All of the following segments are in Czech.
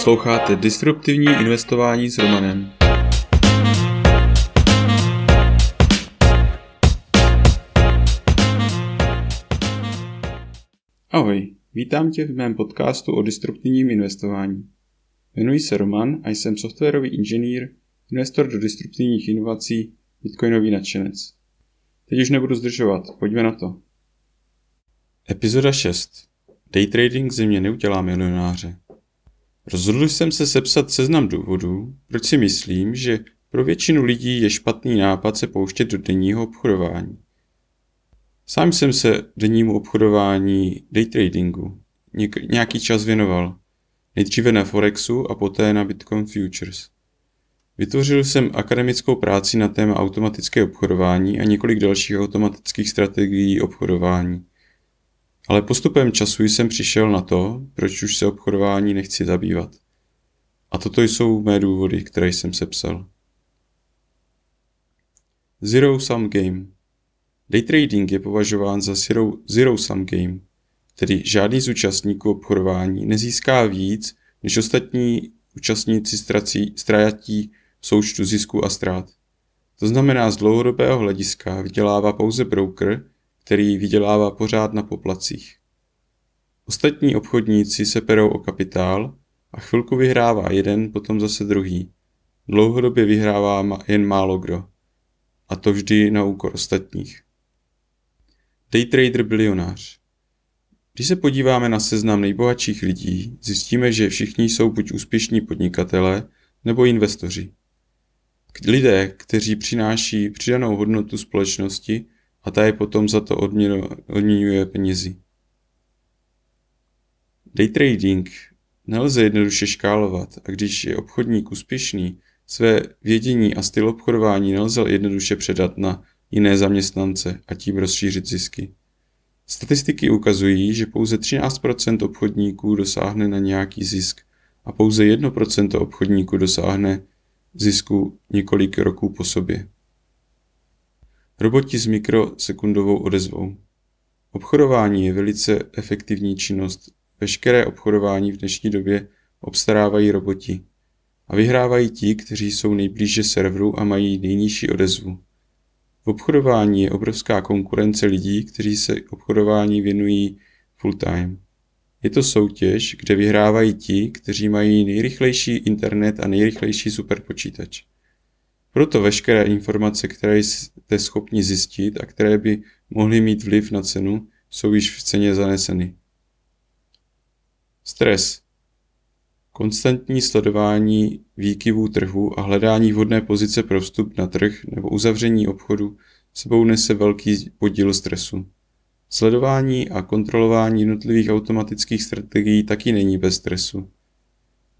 Posloucháte Disruptivní investování s Romanem. Ahoj, vítám tě v mém podcastu o disruptivním investování. Jmenuji se Roman a jsem softwarový inženýr, investor do disruptivních inovací, bitcoinový nadšenec. Teď už nebudu zdržovat, pojďme na to. Epizoda 6. Daytrading země neudělá milionáře. Rozhodl jsem se sepsat seznam důvodů, proč si myslím, že pro většinu lidí je špatný nápad se pouštět do denního obchodování. Sám jsem se dennímu obchodování daytradingu nějaký čas věnoval. Nejdříve na Forexu a poté na Bitcoin Futures. Vytvořil jsem akademickou práci na téma automatické obchodování a několik dalších automatických strategií obchodování. Ale postupem času jsem přišel na to, proč už se obchodování nechci zabývat. A toto jsou mé důvody, které jsem sepsal. Zero Sum Game Day trading je považován za zero, zero sum game, tedy žádný z účastníků obchodování nezíská víc, než ostatní účastníci ztrací, v součtu zisku a ztrát. To znamená, z dlouhodobého hlediska vydělává pouze broker, který vydělává pořád na poplacích. Ostatní obchodníci se perou o kapitál a chvilku vyhrává jeden, potom zase druhý. Dlouhodobě vyhrává jen málo kdo. A to vždy na úkor ostatních. Daytrader bilionář Když se podíváme na seznam nejbohatších lidí, zjistíme, že všichni jsou buď úspěšní podnikatele nebo investoři. Lidé, kteří přináší přidanou hodnotu společnosti a ta je potom za to odměňuje penězi. Daytrading nelze jednoduše škálovat a když je obchodník úspěšný, své vědění a styl obchodování nelze jednoduše předat na jiné zaměstnance a tím rozšířit zisky. Statistiky ukazují, že pouze 13% obchodníků dosáhne na nějaký zisk a pouze 1% obchodníků dosáhne zisku několik roků po sobě. Roboti s mikrosekundovou odezvou. Obchodování je velice efektivní činnost. Veškeré obchodování v dnešní době obstarávají roboti. A vyhrávají ti, kteří jsou nejblíže serveru a mají nejnižší odezvu. V obchodování je obrovská konkurence lidí, kteří se obchodování věnují full time. Je to soutěž, kde vyhrávají ti, kteří mají nejrychlejší internet a nejrychlejší superpočítač. Proto veškeré informace, které schopni zjistit a které by mohly mít vliv na cenu, jsou již v ceně zaneseny. Stres. Konstantní sledování výkyvů trhu a hledání vhodné pozice pro vstup na trh nebo uzavření obchodu sebou nese velký podíl stresu. Sledování a kontrolování jednotlivých automatických strategií taky není bez stresu.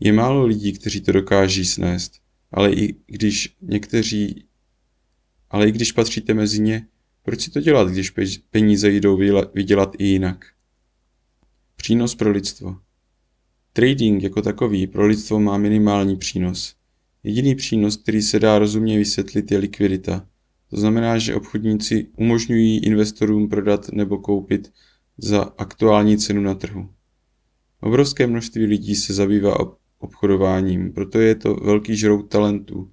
Je málo lidí, kteří to dokáží snést, ale i když někteří, ale i když patříte mezi ně, proč si to dělat, když peníze jdou vydělat i jinak? Přínos pro lidstvo. Trading jako takový pro lidstvo má minimální přínos. Jediný přínos, který se dá rozumně vysvětlit, je likvidita. To znamená, že obchodníci umožňují investorům prodat nebo koupit za aktuální cenu na trhu. Obrovské množství lidí se zabývá obchodováním, proto je to velký žrout talentů,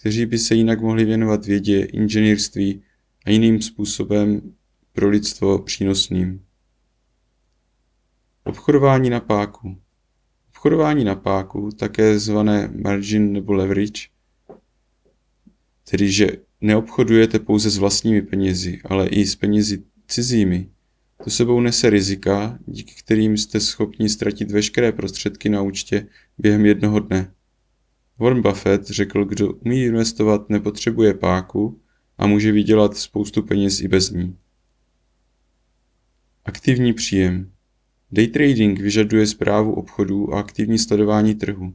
kteří by se jinak mohli věnovat vědě, inženýrství a jiným způsobem pro lidstvo přínosným. Obchodování na páku Obchodování na páku, také zvané margin nebo leverage, tedy že neobchodujete pouze s vlastními penězi, ale i s penězi cizími, to sebou nese rizika, díky kterým jste schopni ztratit veškeré prostředky na účtě během jednoho dne. Warren Buffett řekl, kdo umí investovat, nepotřebuje páku a může vydělat spoustu peněz i bez ní. Aktivní příjem. Day trading vyžaduje zprávu obchodů a aktivní sledování trhu.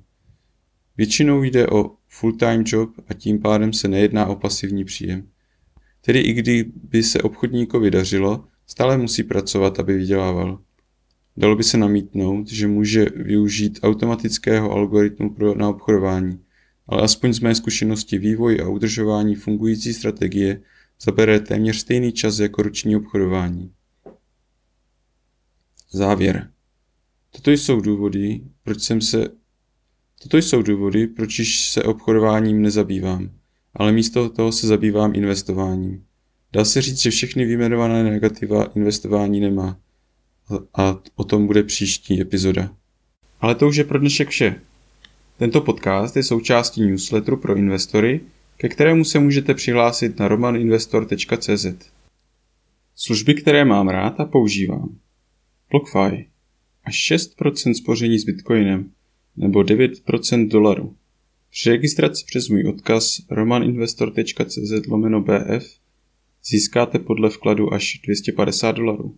Většinou jde o full-time job a tím pádem se nejedná o pasivní příjem. Tedy i kdyby se obchodníkovi dařilo, stále musí pracovat, aby vydělával. Dalo by se namítnout, že může využít automatického algoritmu pro na obchodování, ale aspoň z mé zkušenosti vývoj a udržování fungující strategie zabere téměř stejný čas jako roční obchodování. Závěr. Toto jsou důvody, proč jsem se Toto jsou důvody, proč se obchodováním nezabývám, ale místo toho se zabývám investováním. Dá se říct, že všechny vyjmenované negativa investování nemá. A o tom bude příští epizoda. Ale to už je pro dnešek vše. Tento podcast je součástí newsletteru pro investory, ke kterému se můžete přihlásit na romaninvestor.cz. Služby, které mám rád a používám. BlockFi. Až 6% spoření s Bitcoinem nebo 9% dolaru. Při registraci přes můj odkaz romaninvestor.cz lomeno BF získáte podle vkladu až 250 dolarů.